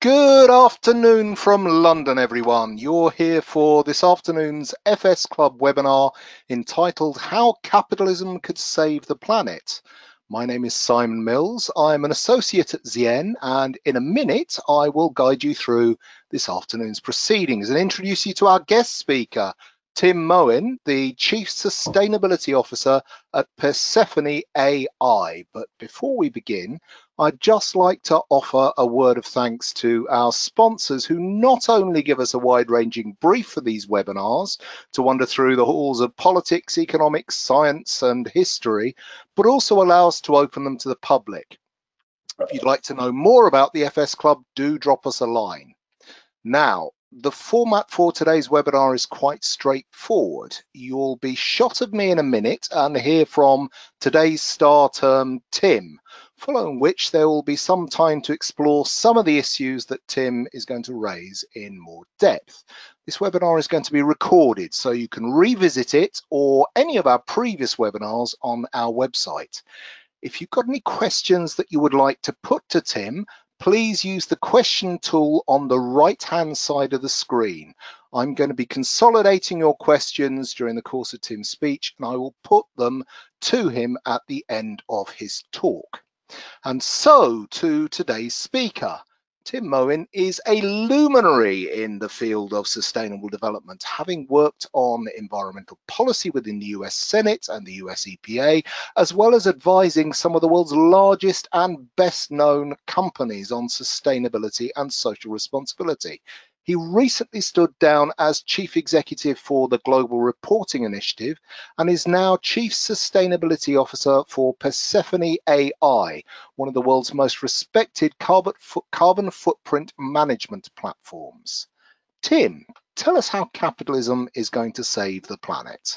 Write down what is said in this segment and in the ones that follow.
Good afternoon from London, everyone. You're here for this afternoon's FS Club webinar entitled How Capitalism Could Save the Planet. My name is Simon Mills. I'm an associate at Z/Yen, and in a minute, I will guide you through this afternoon's proceedings and introduce you to our guest speaker, Tim Mohin, the Chief Sustainability Officer at Persefoni AI. But before we begin, I'd just like to offer a word of thanks to our sponsors who not only give us a wide ranging brief for these webinars to wander through the halls of politics, economics, science, and history, but also allow us to open them to the public. If you'd like to know more about the FS Club, do drop us a line. Now, the format for today's webinar is quite straightforward. You'll be shot of me in a minute and hear from today's star term, Tim, following which there will be some time to explore some of the issues that Tim is going to raise in more depth. This webinar is going to be recorded so you can revisit it or any of our previous webinars on our website. If you've got any questions that you would like to put to Tim, please use the question tool on the right hand side of the screen. I'm going to be consolidating your questions during the course of Tim's speech and I will put them to him at the end of his talk. And so to today's speaker. Tim Mohin is a luminary in the field of sustainable development, having worked on environmental policy within the US Senate and the US EPA, as well as advising some of the world's largest and best known companies on sustainability and social responsibility. He recently stood down as chief executive for the Global Reporting Initiative and is now chief sustainability officer for Persefoni AI, one of the world's most respected carbon, carbon footprint management platforms. Tim, tell us how capitalism is going to save the planet.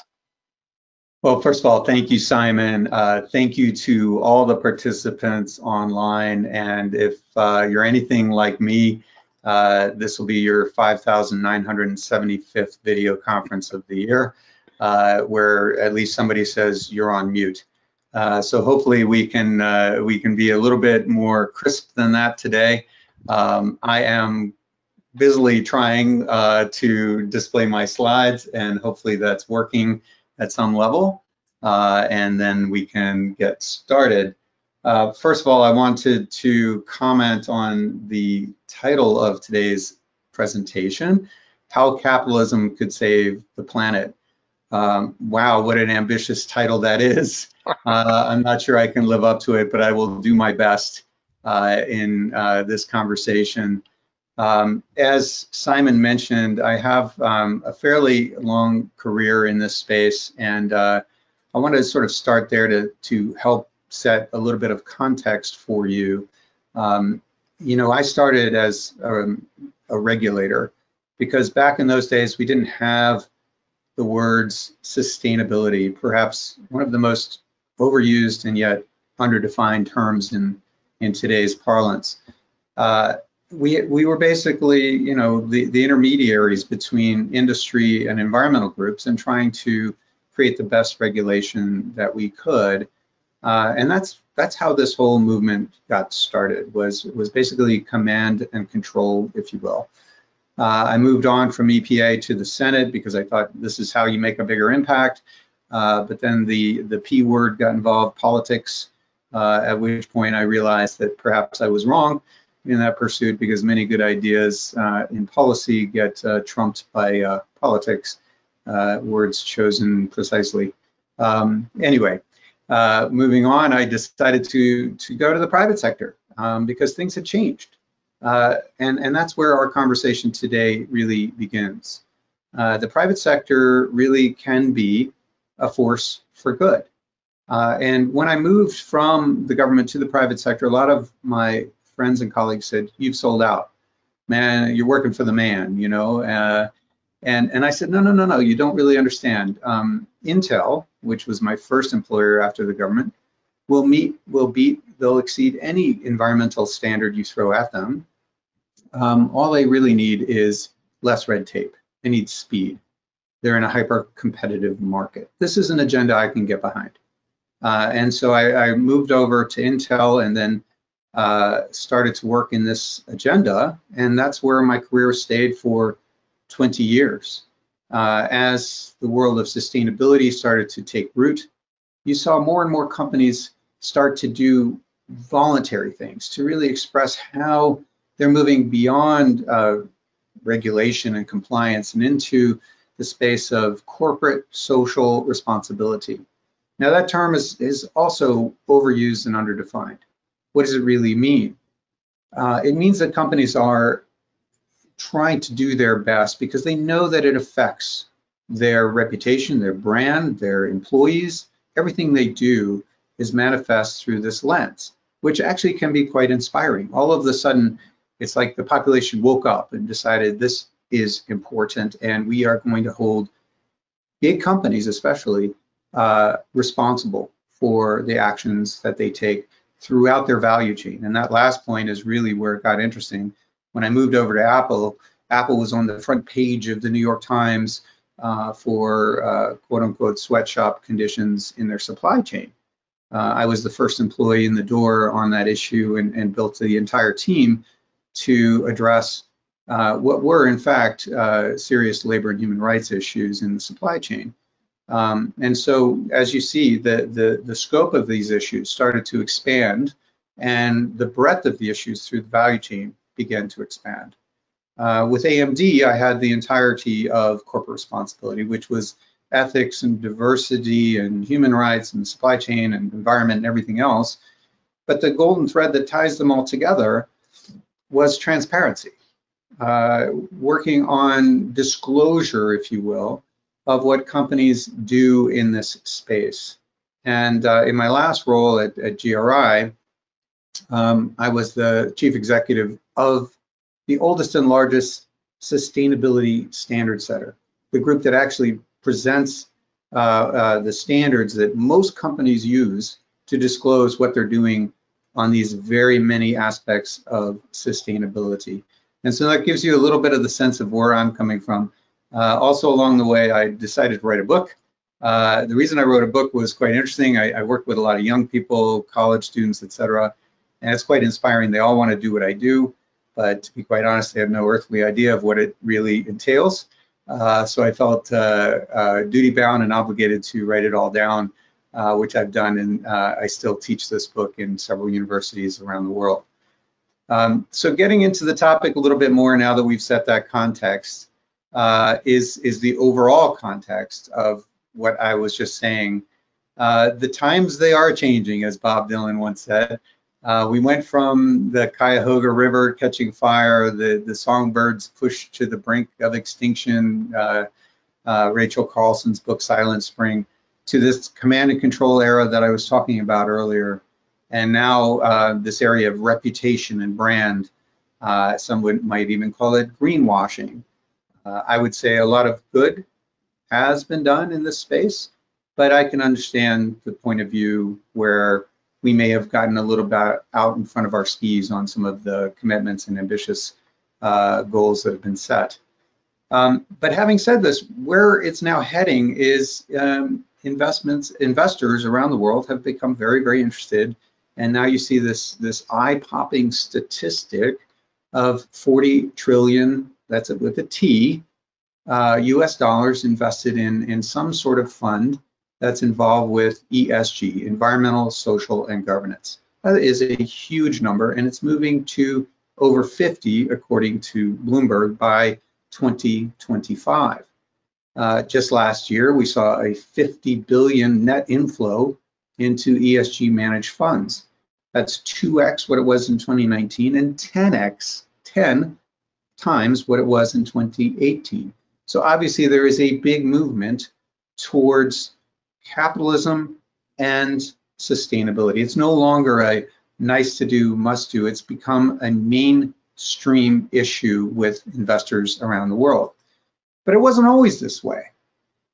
Well, first of all, thank you, Simon. Uh, thank you to all the participants online. And if uh, you're anything like me, uh, this will be your 5,975th video conference of the year, uh, where at least somebody says you're on mute. Uh, so hopefully we can uh, we can be a little bit more crisp than that today. Um, I am busily trying uh, to display my slides, and hopefully that's working at some level. and then we can get started. Uh, first of all, I wanted to comment on the title of today's presentation, How Capitalism Could Save the Planet. Um, wow, what an ambitious title that is. Uh, I'm not sure I can live up to it, but I will do my best uh, in uh, this conversation. Um, as Simon mentioned, I have um, a fairly long career in this space, and uh, I want to sort of start there to, to help set a little bit of context for you. Um, you know, I started as a, a regulator because back in those days we didn't have the words sustainability, perhaps one of the most overused and yet underdefined terms in in today's parlance. Uh, we we were basically, you know, the the intermediaries between industry and environmental groups and trying to create the best regulation that we could uh, and that's that's how this whole movement got started. Was was basically command and control, if you will. Uh, I moved on from EPA to the Senate because I thought this is how you make a bigger impact. Uh, but then the the P word got involved, politics. Uh, at which point I realized that perhaps I was wrong in that pursuit because many good ideas uh, in policy get uh, trumped by politics, words chosen precisely. Um, anyway, uh, moving on, I decided to to go to the private sector um, because things had changed, uh, and and that's where our conversation today really begins. Uh, the private sector really can be a force for good. Uh, and when I moved from the government to the private sector, a lot of my friends and colleagues said, "You've sold out, man. You're working for the man," you know. And, and I said, no, no, no, no, you don't really understand. Um, Intel, which was my first employer after the government, will meet, will beat, they'll exceed any environmental standard you throw at them. Um, all they really need is less red tape. They need speed. They're in a hyper competitive market. This is an agenda I can get behind. Uh, and so I, I, moved over to Intel and then uh, started to work in this agenda, and that's where my career stayed for 20 years. Uh, as the world of sustainability started to take root, you saw more and more companies start to do voluntary things to really express how they're moving beyond uh, regulation and compliance and into the space of corporate social responsibility. Now that term is, is also overused and underdefined. What does it really mean? Uh, it means that companies are trying to do their best because they know that it affects their reputation, their brand, their employees, everything they do is manifest through this lens, which actually can be quite inspiring. All of a sudden, it's like the population woke up and decided this is important and we are going to hold big companies especially uh, responsible for the actions that they take throughout their value chain. And that last point is really where it got interesting. When I moved over to Apple, Apple was on the front page of the New York Times uh, for uh, quote unquote sweatshop conditions in their supply chain. Uh, I was the first employee in the door on that issue and, and built the entire team to address uh, what were in fact uh, serious labor and human rights issues in the supply chain. Um, and so, as you see, the, the, the scope of these issues started to expand, and the breadth of the issues through the value chain began to expand. Uh, with AMD, I had the entirety of corporate responsibility, which was ethics and diversity and human rights and supply chain and environment and everything else. But the golden thread that ties them all together was transparency, uh, working on disclosure, if you will, of what companies do in this space. And uh, in my last role at, at GRI, um, I was the chief executive of the oldest and largest sustainability standard setter, the group that actually presents uh, uh, the standards that most companies use to disclose what they're doing on these very many aspects of sustainability. And so that gives you a little bit of the sense of where I'm coming from. Uh, also along the way, I decided to write a book. Uh, the reason I wrote a book was quite interesting. I, I worked with a lot of young people, college students, etc., and it's quite inspiring. They all want to do what I do, but to be quite honest, they have no earthly idea of what it really entails. Uh, so I felt uh, uh, duty bound and obligated to write it all down, uh, which I've done, and I still teach this book in several universities around the world. Um, so getting into the topic a little bit more now that we've set that context, uh, is is the overall context of what I was just saying. Uh, the times they are changing, as Bob Dylan once said. Uh, we went from the Cuyahoga River catching fire, the the songbirds pushed to the brink of extinction. Uh, uh, Rachel Carson's book Silent Spring, to this command and control era that I was talking about earlier, and now uh, this area of reputation and brand. some would, might even call it greenwashing. Uh, I would say a lot of good has been done in this space, but I can understand the point of view where we may have gotten a little bit out in front of our skis on some of the commitments and ambitious uh, goals that have been set. Um, but having said this, where it's now heading is um, investments, investors around the world have become very, very interested. And now you see this, this eye-popping statistic of 40 trillion that's it with a T, uh, US dollars invested in, in some sort of fund that's involved with ESG, environmental, social, and governance. That is a huge number, and it's moving to over 50, according to Bloomberg, by 2025. Uh, just last year, we saw a 50 billion net inflow into ESG managed funds. That's 2x what it was in 2019 and 10x, 10 times what it was in 2018. So obviously there is a big movement towards capitalism and sustainability. It's no longer a nice to do, must do. It's become a mainstream issue with investors around the world. But it wasn't always this way.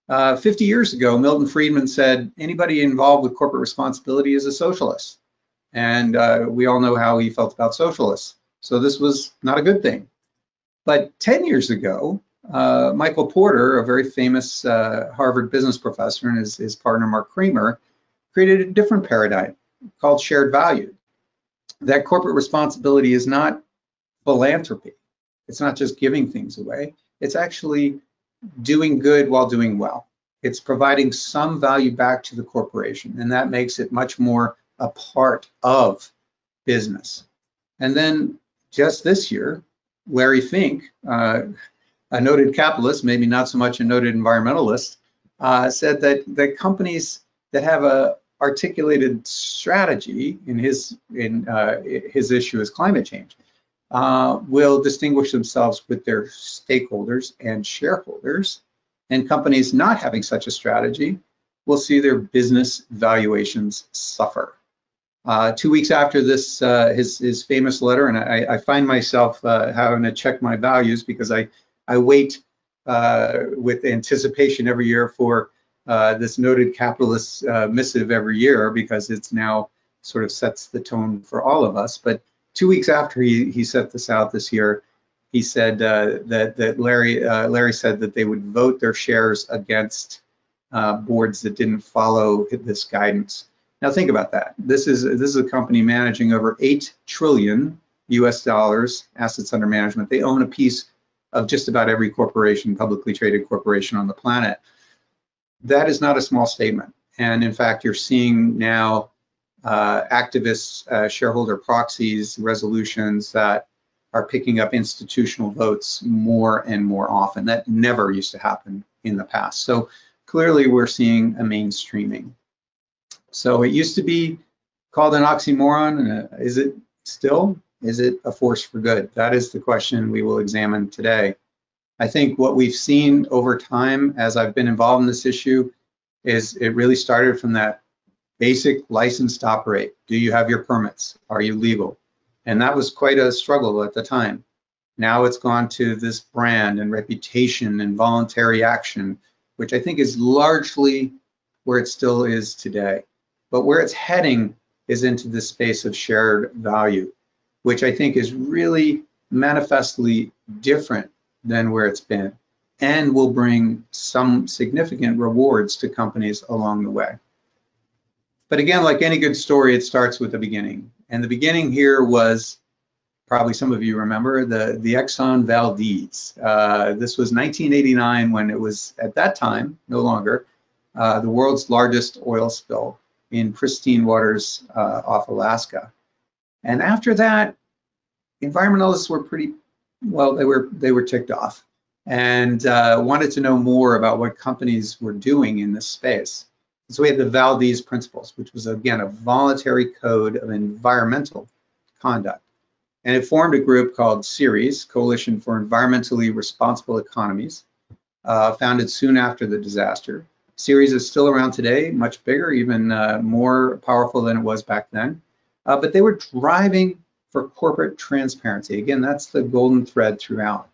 Uh, 50 years ago, Milton Friedman said anybody involved with corporate responsibility is a socialist. And uh, we all know how he felt about socialists. So this was not a good thing. But 10 years ago, uh, Michael Porter, a very famous uh, Harvard business professor, and his, his partner Mark Kramer created a different paradigm called shared value. that corporate responsibility is not philanthropy. It's not just giving things away. It's actually doing good while doing well. It's providing some value back to the corporation, and that makes it much more a part of business. And then just this year, Larry Fink, uh, a noted capitalist, maybe not so much a noted environmentalist, uh, said that the companies that have a articulated strategy in his in uh, his issue is climate change uh, will distinguish themselves with their stakeholders and shareholders, and companies not having such a strategy will see their business valuations suffer. Uh, two weeks after this, uh, his, his famous letter, and I, I find myself uh, having to check my values because I, I wait uh, with anticipation every year for uh, this noted capitalist uh, missive every year because it's now sort of sets the tone for all of us. But two weeks after he, he set this out this year, he said that that Larry Larry said that they would vote their shares against boards that didn't follow this guidance. Now think about that. This is this is a company managing over eight trillion U.S. dollars assets under management. They own a piece of just about every corporation, publicly traded corporation on the planet. That is not a small statement. And in fact, you're seeing now uh, activists, uh, shareholder proxies, resolutions that are picking up institutional votes more and more often. That never used to happen in the past. So clearly, we're seeing a mainstreaming. So it used to be called an oxymoron. Uh, is it still? Is it a force for good? That is the question we will examine today. I think what we've seen over time as I've been involved in this issue is it really started from that basic license to operate. Do you have your permits? Are you legal? And that was quite a struggle at the time. Now it's gone to this brand and reputation and voluntary action, which I think is largely where it still is today. But where it's heading is into the space of shared value, which I think is really manifestly different than where it's been and will bring some significant rewards to companies along the way. But again, like any good story, it starts with the beginning. And the beginning here was probably some of you remember the, the Exxon Valdez. Uh, this was 1989 when it was at that time, no longer, uh, the world's largest oil spill in pristine waters uh, off Alaska. And after that, environmentalists were pretty well. They were they were ticked off and uh, wanted to know more about what companies were doing in this space. So we had the Valdez Principles, which was again a voluntary code of environmental conduct, and it formed a group called CERES, Coalition for Environmentally Responsible Economies, uh, founded soon after the disaster. CERES is still around today, much bigger, even uh, more powerful than it was back then. Uh, but they were driving for corporate transparency. Again, that's the golden thread throughout.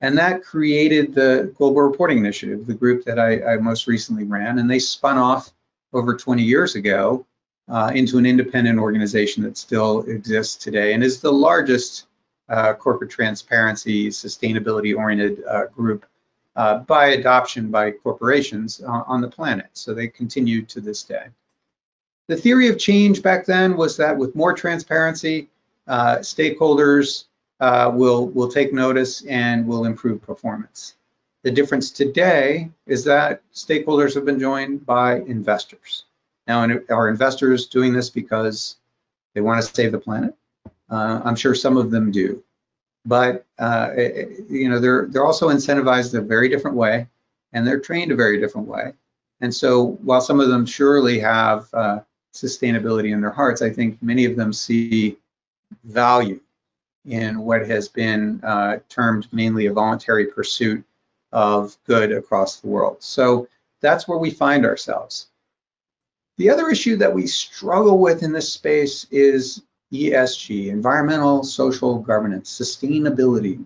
And that created the Global Reporting Initiative, the group that I, I most recently ran. And they spun off over 20 years ago uh, into an independent organization that still exists today and is the largest uh, corporate transparency, sustainability oriented uh, group uh, by adoption by corporations on the planet. So they continue to this day. The theory of change back then was that with more transparency, uh, stakeholders uh, will, will take notice and will improve performance. The difference today is that stakeholders have been joined by investors. Now, are investors doing this because they want to save the planet? Uh, I'm sure some of them do but uh, you know they're they're also incentivized a very different way, and they're trained a very different way. And so while some of them surely have uh, sustainability in their hearts, I think many of them see value in what has been uh, termed mainly a voluntary pursuit of good across the world. So that's where we find ourselves. The other issue that we struggle with in this space is ESG, environmental, social governance, sustainability.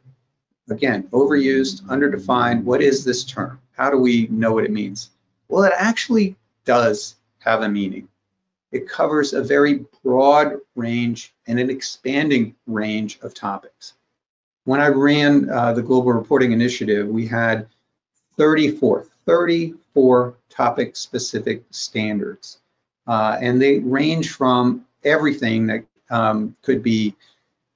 Again, overused, underdefined. What is this term? How do we know what it means? Well, it actually does have a meaning. It covers a very broad range and an expanding range of topics. When I ran uh, the Global Reporting Initiative, we had 34, 34 topic specific standards. Uh, and they range from everything that um, could be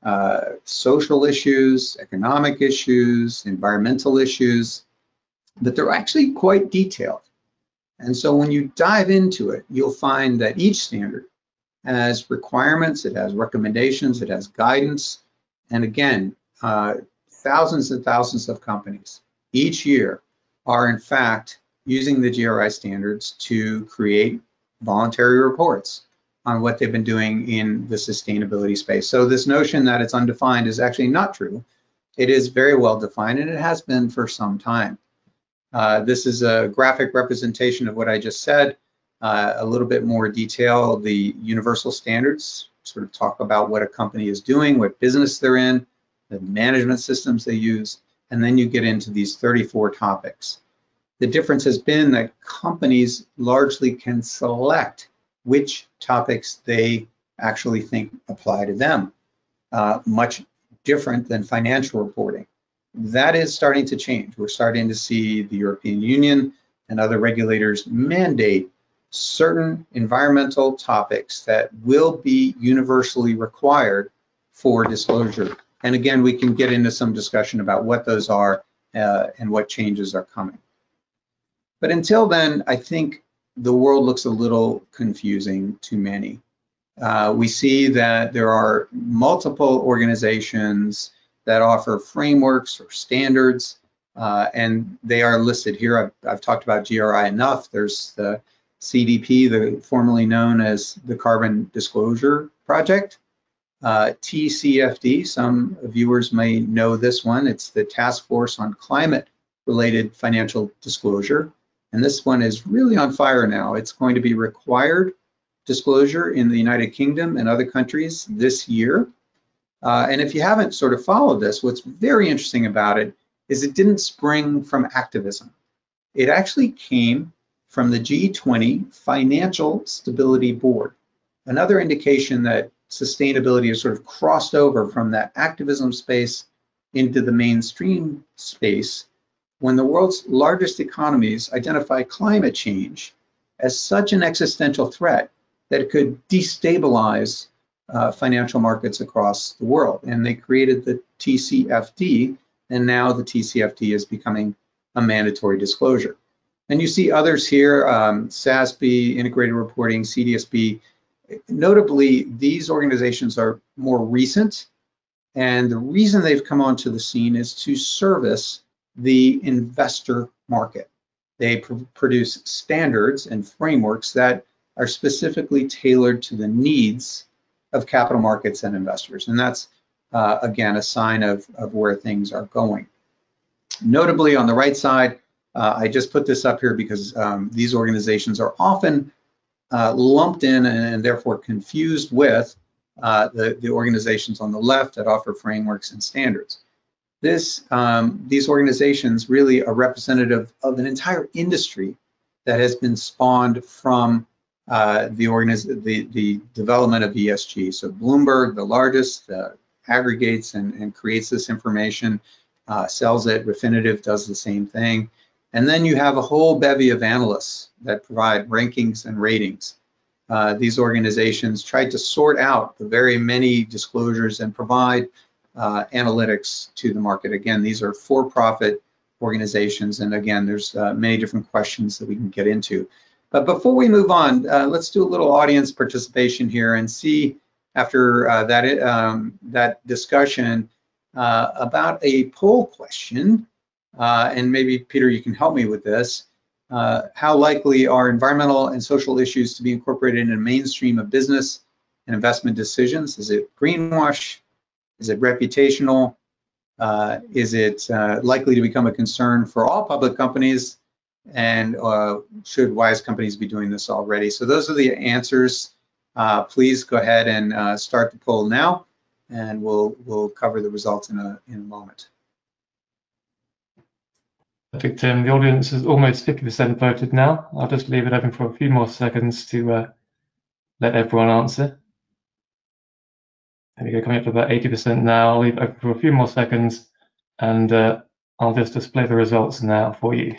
uh, social issues, economic issues, environmental issues, but they're actually quite detailed. And so when you dive into it, you'll find that each standard has requirements, it has recommendations, it has guidance, and again, uh, thousands and thousands of companies each year are in fact using the GRI standards to create voluntary reports on what they've been doing in the sustainability space. So this notion that it's undefined is actually not true. It is very well defined and it has been for some time. Uh, this is a graphic representation of what I just said. Uh, a little bit more detail, the universal standards sort of talk about what a company is doing, what business they're in, the management systems they use, and then you get into these 34 topics. The difference has been that companies largely can select which topics they actually think apply to them, uh, much different than financial reporting. That is starting to change. We're starting to see the European Union and other regulators mandate certain environmental topics that will be universally required for disclosure. And again, we can get into some discussion about what those are uh, and what changes are coming. But until then, I think the world looks a little confusing to many. Uh, we see that there are multiple organizations that offer frameworks or standards, uh, and they are listed here. I've, I've, talked about GRI enough. There's the CDP, the formerly known as the Carbon Disclosure Project. Uh, TCFD, some viewers may know this one. It's the Task Force on Climate Related Financial Disclosure. And this one is really on fire now. It's going to be required disclosure in the United Kingdom and other countries this year. Uh, and if you haven't sort of followed this, what's very interesting about it is it didn't spring from activism. It actually came from the G20 Financial Stability Board. Another indication that sustainability has sort of crossed over from that activism space into the mainstream space when the world's largest economies identify climate change as such an existential threat that it could destabilize uh, financial markets across the world. And they created the TCFD, and now the TCFD is becoming a mandatory disclosure. And you see others here, um, SASB, Integrated Reporting, CDSB. Notably, these organizations are more recent, and the reason they've come onto the scene is to service the investor market. They pr produce standards and frameworks that are specifically tailored to the needs of capital markets and investors. And that's, uh, again, a sign of, of where things are going. Notably, on the right side, uh, I just put this up here because um, these organizations are often uh, lumped in and, and, therefore confused with uh, the, the organizations on the left that offer frameworks and standards. This, um, these organizations really are representative of an entire industry that has been spawned from uh, the, the, the development of ESG. So Bloomberg, the largest, uh, aggregates and, and, creates this information, uh, sells it. Refinitiv does the same thing. And then you have a whole bevy of analysts that provide rankings and ratings. Uh, these organizations try to sort out the very many disclosures and provide uh, analytics to the market. Again, these are for-profit organizations, and again, there's uh, many different questions that we can get into. But before we move on, uh, let's do a little audience participation here and see after uh, that um, that discussion uh, about a poll question. Uh, and maybe Peter, you can help me with this. how likely are environmental and social issues to be incorporated in a mainstream of business and investment decisions? Is it greenwash? Is it reputational? Uh, is it uh, likely to become a concern for all public companies? And uh, should wise companies be doing this already? So those are the answers. Uh, please go ahead and uh, start the poll now, and we'll we'll cover the results in a in a moment. Perfect, Tim. The audience is almost 50% voted now. I'll just leave it open for a few more seconds to uh, let everyone answer. There we go, coming up to about 80% now. I'll leave open for a few more seconds and uh, I'll just display the results now for you.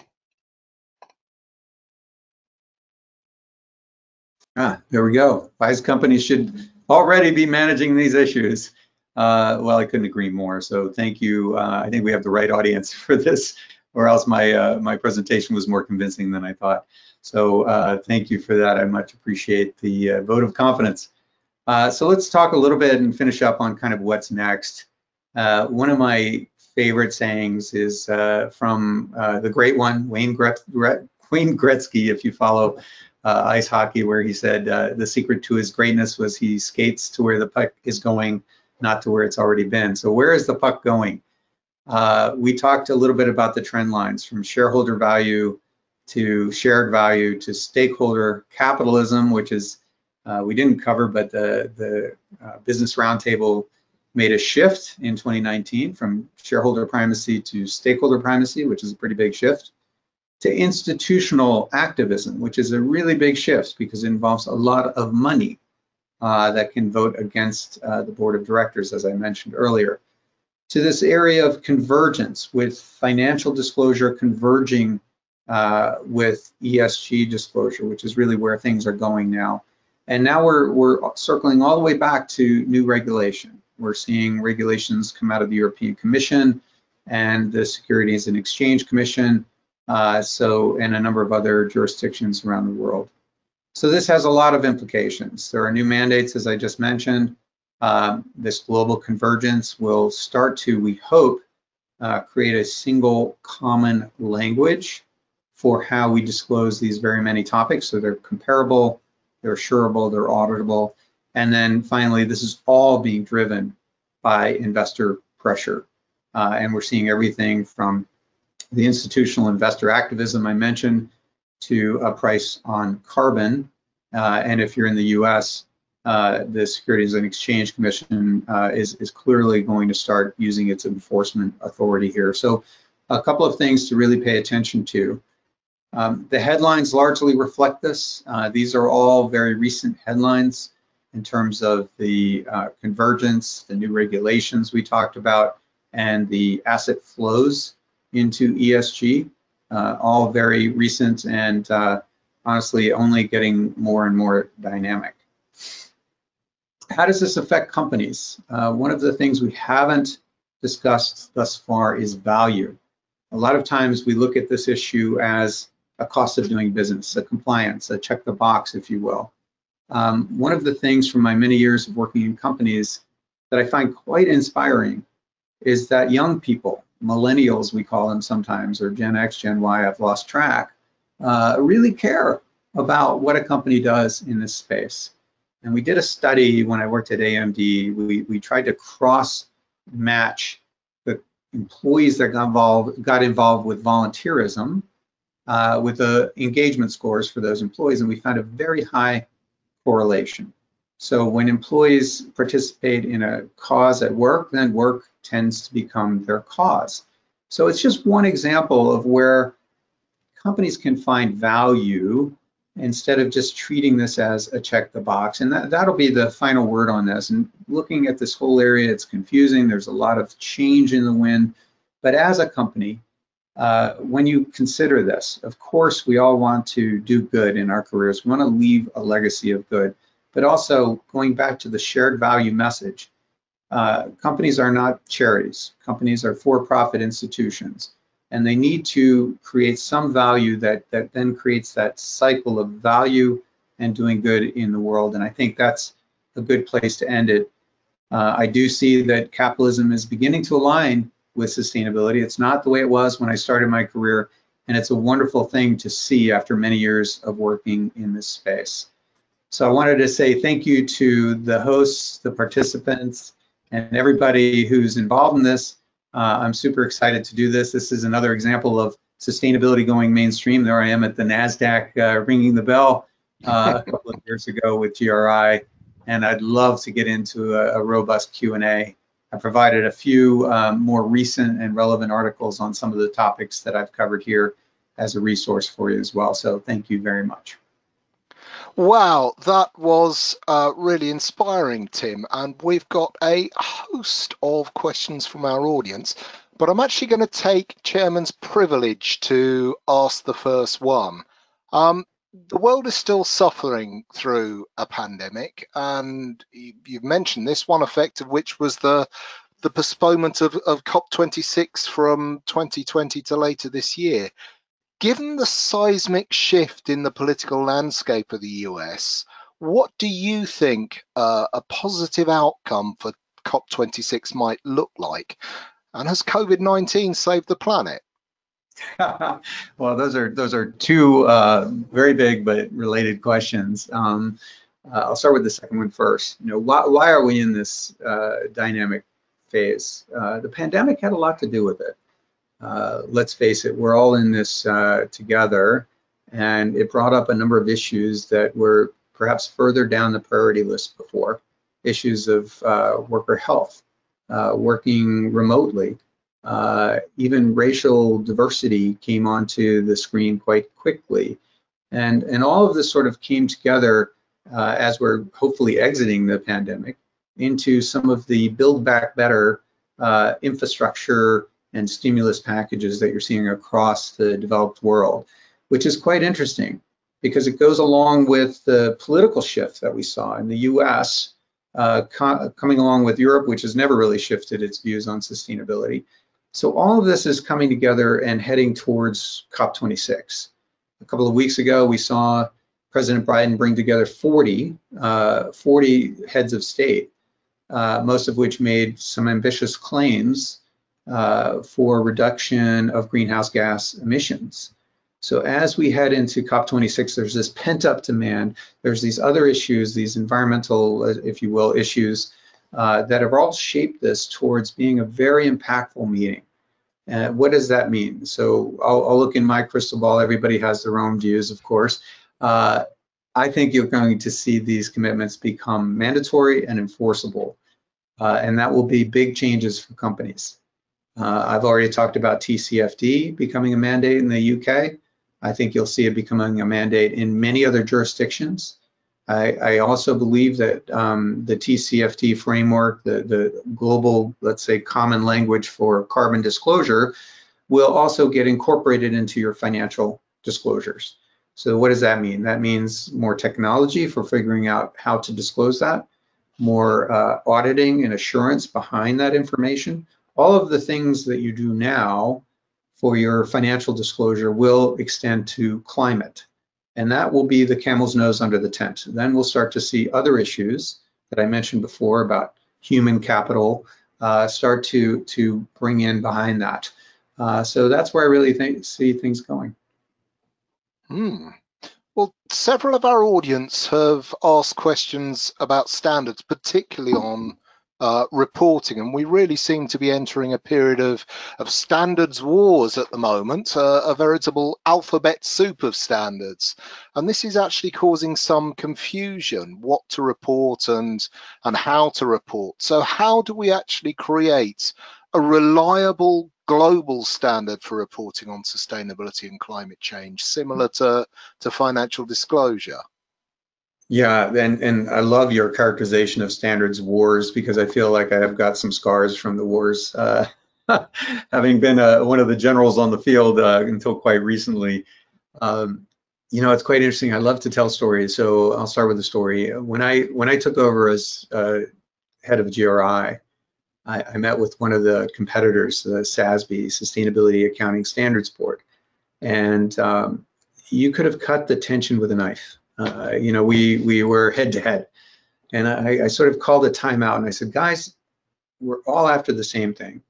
Ah, there we go. Wise companies should already be managing these issues. Uh, well, I couldn't agree more. So thank you. Uh, I think we have the right audience for this, or else my uh, my presentation was more convincing than I thought. So uh, thank you for that. I much appreciate the uh, vote of confidence. Uh, so let's talk a little bit and finish up on kind of what's next. one of my favorite sayings is from the great one, Wayne, Gret Wayne Gretzky, if you follow uh, ice hockey, where he said uh, the secret to his greatness was he skates to where the puck is going, not to where it's already been. So where is the puck going? Uh, we talked a little bit about the trend lines from shareholder value to shared value to stakeholder capitalism, which is uh, we didn't cover, but the the uh, Business Roundtable made a shift in 2019 from shareholder primacy to stakeholder primacy, which is a pretty big shift to institutional activism, which is a really big shift because it involves a lot of money uh, that can vote against uh, the board of directors, as I mentioned earlier, to this area of convergence with financial disclosure converging uh, with ESG disclosure, which is really where things are going now. And now we're, we're circling all the way back to new regulation. We're seeing regulations come out of the European Commission and the Securities and Exchange Commission uh, so and a number of other jurisdictions around the world. So this has a lot of implications. There are new mandates, as I just mentioned. Um, this global convergence will start to, we hope, uh, create a single common language for how we disclose these very many topics. So they're comparable, they're assurable, they're auditable. And then finally, this is all being driven by investor pressure. Uh, and we're seeing everything from the institutional investor activism I mentioned to a price on carbon. Uh, and if you're in the US, uh, the Securities and Exchange Commission uh, is, is clearly going to start using its enforcement authority here. So a couple of things to really pay attention to. Um, the headlines largely reflect this. Uh, these are all very recent headlines in terms of the uh, convergence, the new regulations we talked about, and the asset flows into ESG, uh, all very recent and uh, honestly only getting more and more dynamic. How does this affect companies? Uh, one of the things we haven't discussed thus far is value. A lot of times we look at this issue as a cost of doing business, a compliance, a check the box, if you will. Um, one of the things from my many years of working in companies that I find quite inspiring is that young people millennials, we call them sometimes, or Gen X, Gen Y, I've lost track, uh, really care about what a company does in this space. And we did a study when I worked at AMD. We, we tried to cross match the employees that got involved, got involved with volunteerism uh, with the engagement scores for those employees, and we found a very high correlation. So when employees participate in a cause at work, then work tends to become their cause. So it's just one example of where companies can find value instead of just treating this as a check the box. And that, that'll be the final word on this. And looking at this whole area, it's confusing. There's a lot of change in the wind. But as a company, uh, when you consider this, of course, we all want to do good in our careers. We want to leave a legacy of good but also going back to the shared value message. Uh, companies are not charities. Companies are for-profit institutions, and they need to create some value that that then creates that cycle of value and doing good in the world. And I think that's a good place to end it. Uh, I do see that capitalism is beginning to align with sustainability. It's not the way it was when I started my career, and it's a wonderful thing to see after many years of working in this space. So I wanted to say thank you to the hosts, the participants, and everybody who's involved in this. Uh, I'm super excited to do this. This is another example of sustainability going mainstream. There I am at the NASDAQ uh, ringing the bell uh, a couple of years ago with GRI, and I'd love to get into a, a robust Q&A. I provided a few um, more recent and relevant articles on some of the topics that I've covered here as a resource for you as well. So thank you very much. Wow, that was uh, really inspiring, Tim. And we've got a host of questions from our audience, but I'm actually going to take Chairman's privilege to ask the first one. Um, the world is still suffering through a pandemic, and you've mentioned this one effect of which was the the postponement of, of COP26 from 2020 to later this year. Given the seismic shift in the political landscape of the US, what do you think uh, a positive outcome for COP26 might look like? And has COVID 19 saved the planet? well, those are those are two uh, very big but related questions. Um, uh, I'll start with the second one first. You know, why, why are we in this uh, dynamic phase? Uh, the pandemic had a lot to do with it. Uh, let's face it, we're all in this uh, together, and it brought up a number of issues that were perhaps further down the priority list before. Issues of worker health, working remotely, uh, even racial diversity came onto the screen quite quickly. And, and all of this sort of came together uh, as we're hopefully exiting the pandemic into some of the Build Back Better uh, infrastructure and stimulus packages that you're seeing across the developed world, which is quite interesting because it goes along with the political shift that we saw in the US, uh, co coming along with Europe, which has never really shifted its views on sustainability, so all of this is coming together and heading towards COP26. A couple of weeks ago, we saw President Biden bring together 40, uh, 40 heads of state, uh, most of which made some ambitious claims uh, for reduction of greenhouse gas emissions. So as we head into COP26, there's this pent up demand. There's these other issues, these environmental, uh, if you will, issues uh, that have all shaped this towards being a very impactful meeting. Uh, what does that mean? So I'll, I'll, look in my crystal ball. Everybody has their own views, of course. Uh, I think you're going to see these commitments become mandatory and enforceable, uh, and that will be big changes for companies. Uh, I've already talked about TCFD becoming a mandate in the UK. I think you'll see it becoming a mandate in many other jurisdictions. I, I also believe that um, the TCFD framework, the, the global, let's say, common language for carbon disclosure, will also get incorporated into your financial disclosures. So what does that mean? That means more technology for figuring out how to disclose that, more uh, auditing and assurance behind that information. All of the things that you do now for your financial disclosure will extend to climate and that will be the camel's nose under the tent. Then we'll start to see other issues that I mentioned before about human capital uh, start to to bring in behind that. Uh, so that's where I really see things going. Hmm. Well, several of our audience have asked questions about standards, particularly on uh, reporting, and we really seem to be entering a period of, of standards wars at the moment, uh, a veritable alphabet soup of standards. And this is actually causing some confusion, what to report and, and how to report. So how do we actually create a reliable global standard for reporting on sustainability and climate change, similar to, to financial disclosure? Yeah, and and I love your characterization of standards wars because I feel like I have got some scars from the wars, uh, having been uh, one of the generals on the field uh, until quite recently. Um, you know, it's quite interesting. I love to tell stories, so I'll start with a story. When I when I took over as uh, head of GRI, I, I, met with one of the competitors, the SASB, Sustainability Accounting Standards Board, and um, you could have cut the tension with a knife uh, you know, we we were head to head, and I, I sort of called a timeout and I said, guys, we're all after the same thing.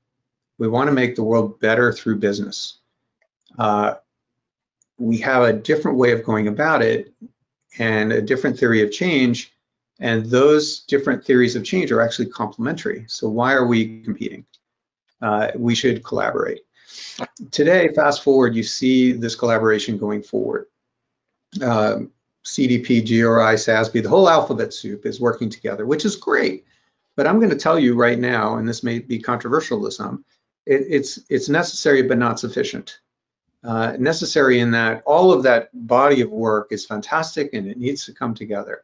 We want to make the world better through business. Uh, we have a different way of going about it and a different theory of change. And those different theories of change are actually complementary. So why are we competing? Uh, we should collaborate. Today, fast forward, you see this collaboration going forward. Um, CDP, GRI, SASB, the whole alphabet soup is working together, which is great. But I'm going to tell you right now, and this may be controversial to some, it, it's it's necessary but not sufficient. Uh, necessary in that all of that body of work is fantastic and it needs to come together.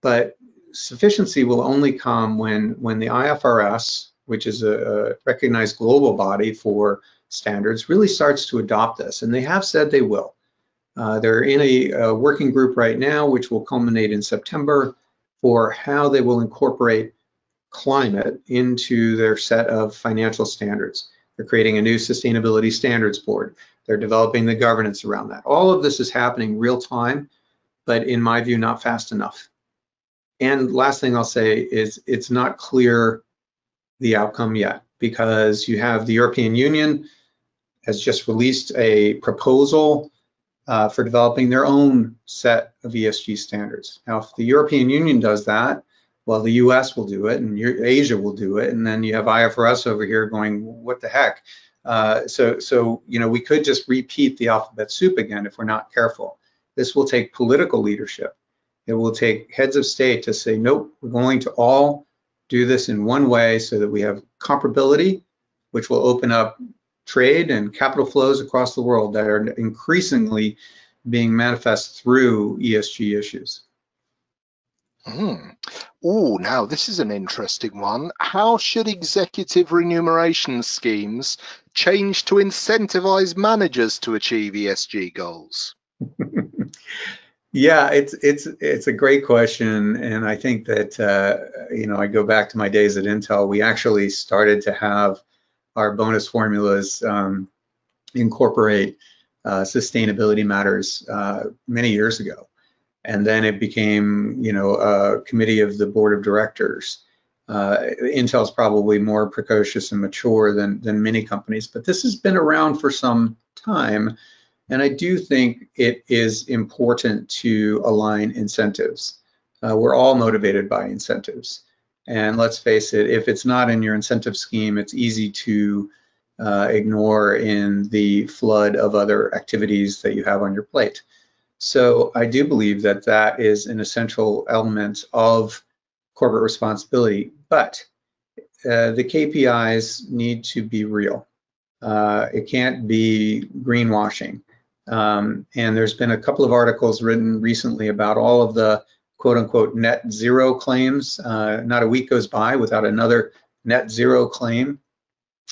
But sufficiency will only come when when the IFRS, which is a, a recognized global body for standards, really starts to adopt this, and they have said they will. Uh, they're in a, a, working group right now, which will culminate in September, for how they will incorporate climate into their set of financial standards. They're creating a new sustainability standards board. They're developing the governance around that. All of this is happening real time, but in my view, not fast enough. And last thing I'll say is it's not clear the outcome yet because you have the European Union has just released a proposal uh, for developing their own set of ESG standards. Now, if the European Union does that, well, the US will do it and Asia will do it. And then you have IFRS over here going, what the heck? Uh, so, so, you know, we could just repeat the alphabet soup again if we're not careful. This will take political leadership. It will take heads of state to say, nope, we're going to all do this in one way so that we have comparability, which will open up trade and capital flows across the world that are increasingly being manifest through ESG issues. Mm. Oh, now this is an interesting one. How should executive remuneration schemes change to incentivize managers to achieve ESG goals? yeah, it's it's it's a great question, and I think that uh, you know I go back to my days at Intel. We actually started to have our bonus formulas um, incorporate uh, sustainability matters uh, many years ago. And then it became, you know, a committee of the board of directors. Uh, Intel's probably more precocious and mature than, than many companies, but this has been around for some time. And I do think it is important to align incentives. Uh, we're all motivated by incentives. And let's face it, if it's not in your incentive scheme, it's easy to uh, ignore in the flood of other activities that you have on your plate. So I do believe that that is an essential element of corporate responsibility, but uh, the KPIs need to be real. Uh, it can't be greenwashing. Um, and there's been a couple of articles written recently about all of the quote unquote net zero claims. Uh, not a week goes by without another net zero claim.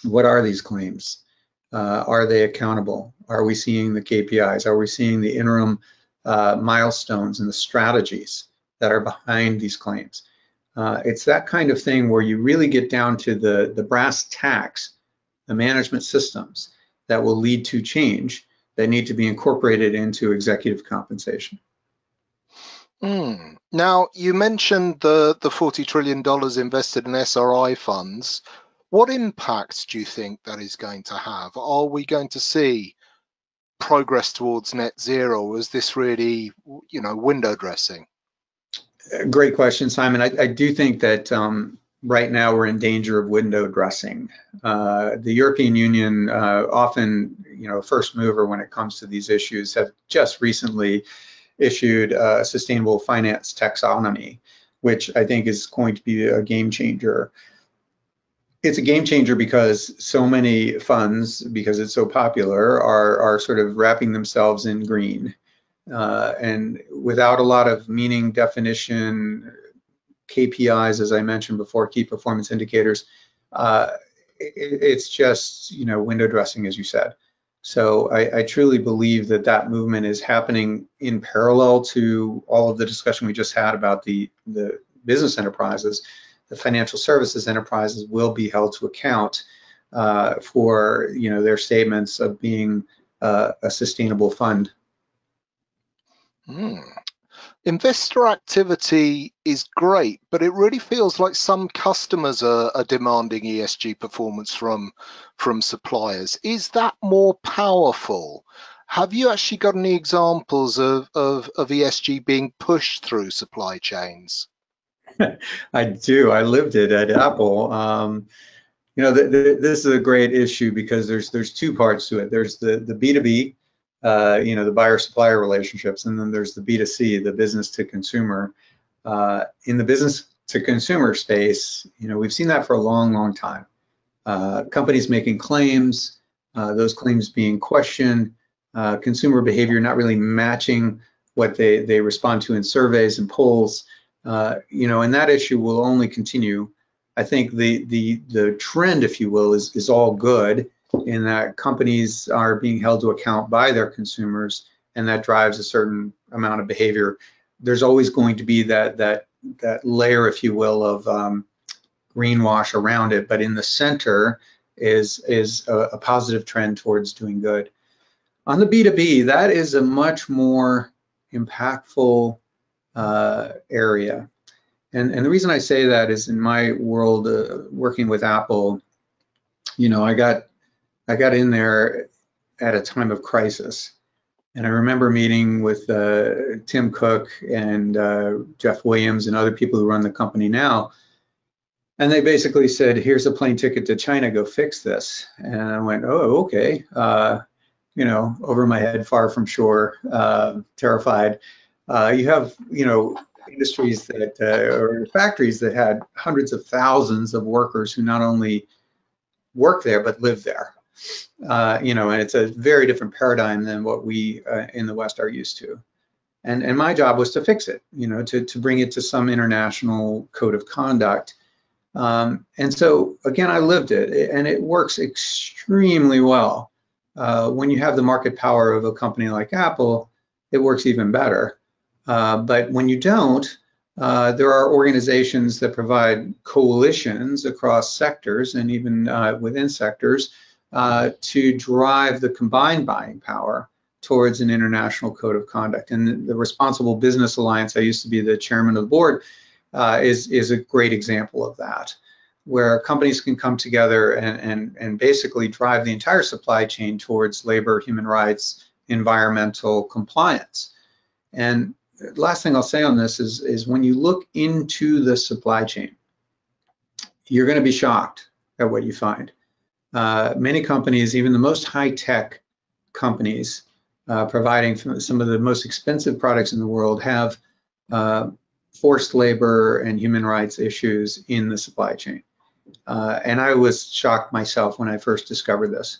What are these claims? Uh, are they accountable? Are we seeing the KPIs? Are we seeing the interim uh, milestones and the strategies that are behind these claims? Uh, it's that kind of thing where you really get down to the, the brass tacks, the management systems that will lead to change that need to be incorporated into executive compensation. Mm. Now, you mentioned the, the $40 trillion invested in SRI funds. What impact do you think that is going to have? Are we going to see progress towards net zero? Or is this really, you know, window dressing? Great question, Simon. I, I do think that um, right now we're in danger of window dressing. Uh, the European Union, uh, often, you know, first mover when it comes to these issues, have just recently issued a sustainable finance taxonomy, which I think is going to be a game changer. It's a game changer because so many funds, because it's so popular, are, are sort of wrapping themselves in green. Uh, and without a lot of meaning definition, KPIs, as I mentioned before, key performance indicators, uh, it, it's just, you know, window dressing, as you said. So I, I, truly believe that that movement is happening in parallel to all of the discussion we just had about the, the business enterprises. The financial services enterprises will be held to account uh, for you know their statements of being uh, a sustainable fund. Mm investor activity is great, but it really feels like some customers are, are, demanding ESG performance from from suppliers. Is that more powerful? Have you actually got any examples of, of, of ESG being pushed through supply chains? I do. I lived it at Apple. Um, you know, this is a great issue because there's there's two parts to it. There's the the B2B, uh, you know, the buyer supplier relationships. And then there's the B2C, the business to consumer. Uh, in the business to consumer space, you know, we've seen that for a long, long time. Uh, companies making claims, uh, those claims being questioned, uh, consumer behavior not really matching what they, they respond to in surveys and polls. Uh, you know, and that issue will only continue. I think the the the trend, if you will, is is all good in that companies are being held to account by their consumers and that drives a certain amount of behavior. There's always going to be that that that layer, if you will, of um, greenwash around it, but in the center is is a, a positive trend towards doing good. On the B2B, that is a much more impactful uh, area. And, and the reason I say that is in my world, uh, working with Apple, you know, I got I got in there at a time of crisis. And I remember meeting with uh, Tim Cook and uh, Jeff Williams and other people who run the company now. And they basically said, here's a plane ticket to China, go fix this. And I went, oh, okay. Uh, you know, over my head, far from shore, uh, terrified. Uh, you have, you know, industries that, uh, or factories that had hundreds of thousands of workers who not only work there, but live there. Uh, you know, and it's a very different paradigm than what we uh, in the West are used to. And, and my job was to fix it, you know, to, to bring it to some international code of conduct. Um, and so, again, I lived it, and it works extremely well. Uh, when you have the market power of a company like Apple, it works even better. Uh, but when you don't, uh, there are organizations that provide coalitions across sectors and even uh, within sectors uh, to drive the combined buying power towards an international code of conduct. And the Responsible Business Alliance, I used to be the chairman of the board, uh, is, is a great example of that, where companies can come together and, and, and basically drive the entire supply chain towards labor, human rights, environmental compliance. And the last thing I'll say on this is, is when you look into the supply chain, you're going to be shocked at what you find. Uh, many companies, even the most high-tech companies, uh, providing some of the most expensive products in the world, have uh, forced labor and human rights issues in the supply chain. Uh, and I was shocked myself when I first discovered this.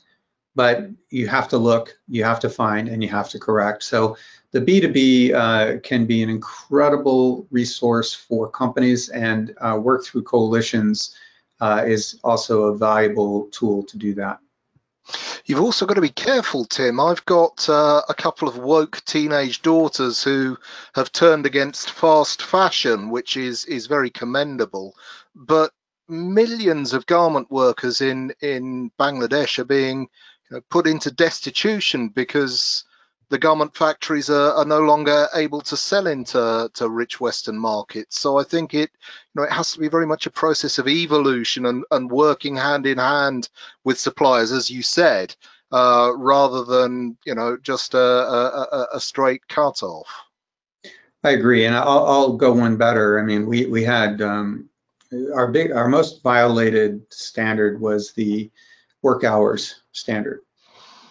But you have to look, you have to find, and you have to correct. So the B2B uh, can be an incredible resource for companies and uh, work through coalitions uh, is also a valuable tool to do that. You've also got to be careful, Tim. I've got uh, a couple of woke teenage daughters who have turned against fast fashion, which is is very commendable. But millions of garment workers in in Bangladesh are being you know, put into destitution because the garment factories are, are, no longer able to sell into to rich Western markets. So I think it, you know, it has to be very much a process of evolution and, and working hand in hand with suppliers, as you said, uh, rather than you know just a, a, a straight cut off. I agree, and I'll, I'll, go one better. I mean, we we had um, our big, our most violated standard was the work hours standard.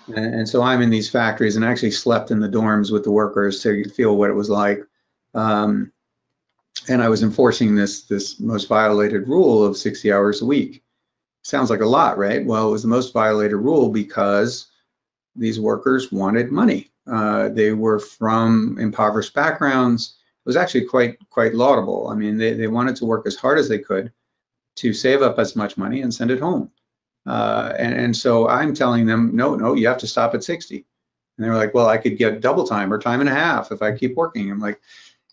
And, so I'm in these factories and I actually slept in the dorms with the workers to feel what it was like. Um, and I was enforcing this this most violated rule of 60 hours a week. Sounds like a lot, right? Well, it was the most violated rule because these workers wanted money. Uh, they were from impoverished backgrounds. It was actually quite quite laudable. I mean, they, they wanted to work as hard as they could to save up as much money and send it home. Uh, and, and so I'm telling them, no, no, you have to stop at 60. And they're like, well, I could get double time or time and a half if I keep working. I'm like,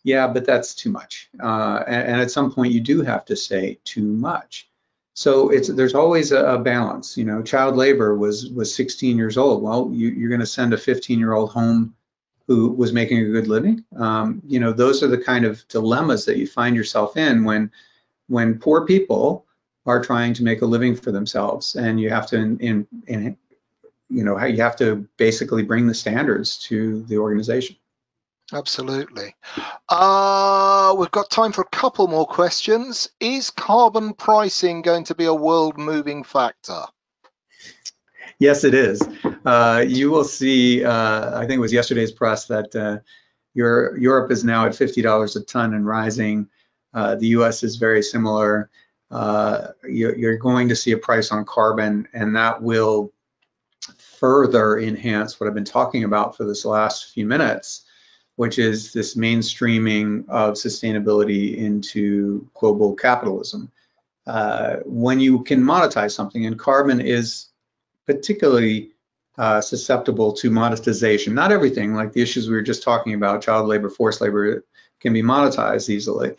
yeah, but that's too much. Uh, and, and, at some point, you do have to say too much. So it's there's always a, a balance. You know, child labor was was 16 years old. Well, you, are going to send a 15 year old home who was making a good living. Um, you know, those are the kind of dilemmas that you find yourself in when when poor people are trying to make a living for themselves, and you have to, in, in, in you know, you have to basically bring the standards to the organization. Absolutely. Uh, we've got time for a couple more questions. Is carbon pricing going to be a world moving factor? Yes, it is. Uh, you will see, uh, I think it was yesterday's press that uh, your, Europe is now at $50 a ton and rising. Uh, the US is very similar uh, you're, you're going to see a price on carbon, and that will further enhance what I've been talking about for this last few minutes, which is this mainstreaming of sustainability into global capitalism. Uh, when you can monetize something, and carbon is particularly uh, susceptible to monetization. Not everything, like the issues we were just talking about, child labor, forced labor, can be monetized easily,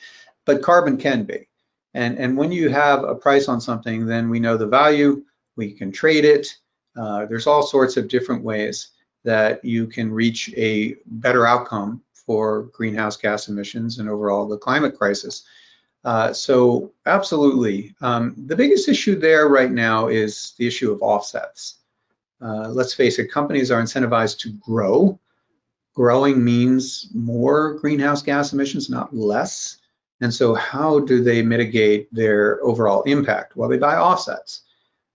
but carbon can be. And, and when you have a price on something, then we know the value, we can trade it. Uh, there's all sorts of different ways that you can reach a better outcome for greenhouse gas emissions and overall the climate crisis. Uh, so absolutely. Um, the biggest issue there right now is the issue of offsets. Uh, let's face it, companies are incentivized to grow. Growing means more greenhouse gas emissions, not less. And so how do they mitigate their overall impact? Well, they buy offsets.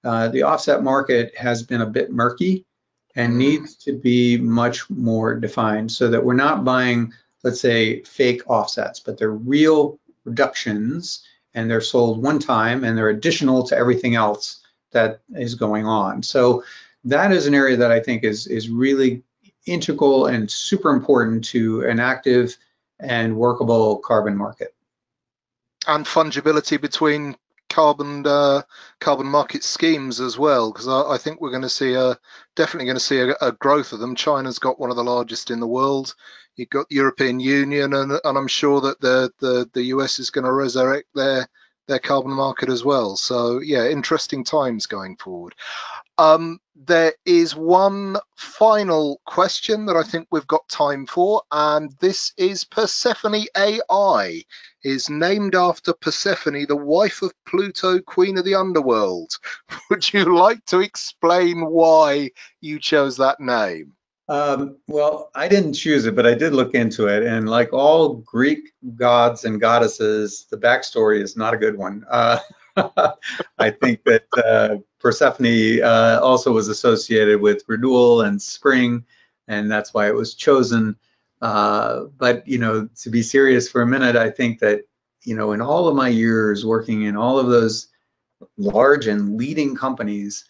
Uh, the offset market has been a bit murky and needs to be much more defined so that we're not buying, let's say, fake offsets, but they're real reductions and they're sold one time and they're additional to everything else that is going on. So that is an area that I think is is really integral and super important to an active and workable carbon market. And fungibility between carbon uh, carbon market schemes as well, because I, I, think we're going to see a definitely going to see a, a, growth of them. China's got one of the largest in the world. You've got the European Union, and, and I'm sure that the, the the US is going to resurrect their their carbon market as well. So yeah, interesting times going forward. Um, there is one final question that I think we've got time for, and this is Persefoni AI is named after Persephone, the wife of Pluto, queen of the underworld. Would you like to explain why you chose that name? Um, well, I didn't choose it, but I did look into it. And like all Greek gods and goddesses, the backstory is not a good one. Uh, I think that uh, Persephone uh, also was associated with renewal and spring, and that's why it was chosen. Uh, but you know, to be serious for a minute, I think that you know, in all of my years working in all of those large and leading companies,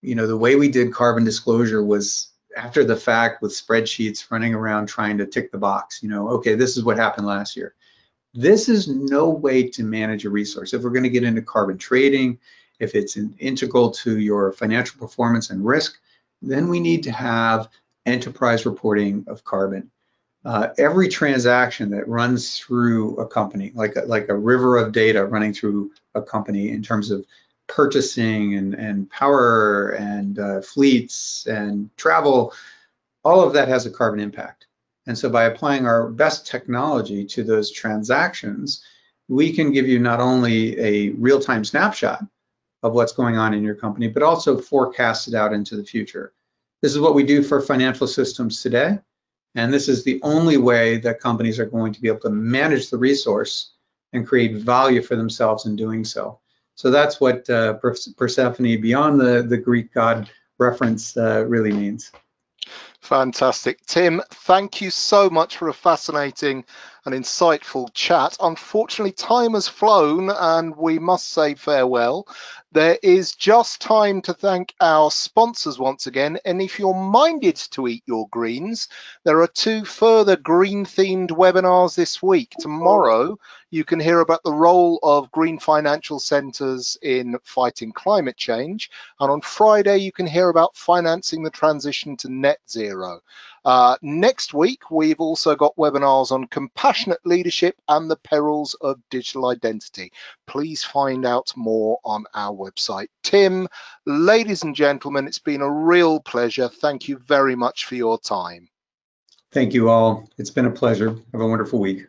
you know, the way we did carbon disclosure was after the fact with spreadsheets running around trying to tick the box. You know, okay, this is what happened last year. This is no way to manage a resource. If we're going to get into carbon trading, if it's integral to your financial performance and risk, then we need to have enterprise reporting of carbon. Uh, every transaction that runs through a company, like a, like a river of data running through a company in terms of purchasing and, and power and uh, fleets and travel, all of that has a carbon impact. And so by applying our best technology to those transactions, we can give you not only a real-time snapshot of what's going on in your company, but also forecast it out into the future. This is what we do for financial systems today. And this is the only way that companies are going to be able to manage the resource and create value for themselves in doing so. So that's what uh, Persefoni, beyond the, the Greek god reference, uh, really means. Fantastic. Tim, thank you so much for a fascinating and insightful chat. Unfortunately, time has flown and we must say farewell. There is just time to thank our sponsors once again. And if you're minded to eat your greens, there are two further green themed webinars this week. Tomorrow, you can hear about the role of green financial centers in fighting climate change. And on Friday, you can hear about financing the transition to net zero. Uh, next week, we've also got webinars on compassionate leadership and the perils of digital identity. Please find out more on our website. Tim, ladies and gentlemen, it's been a real pleasure. Thank you very much for your time. Thank you all. It's been a pleasure. Have a wonderful week.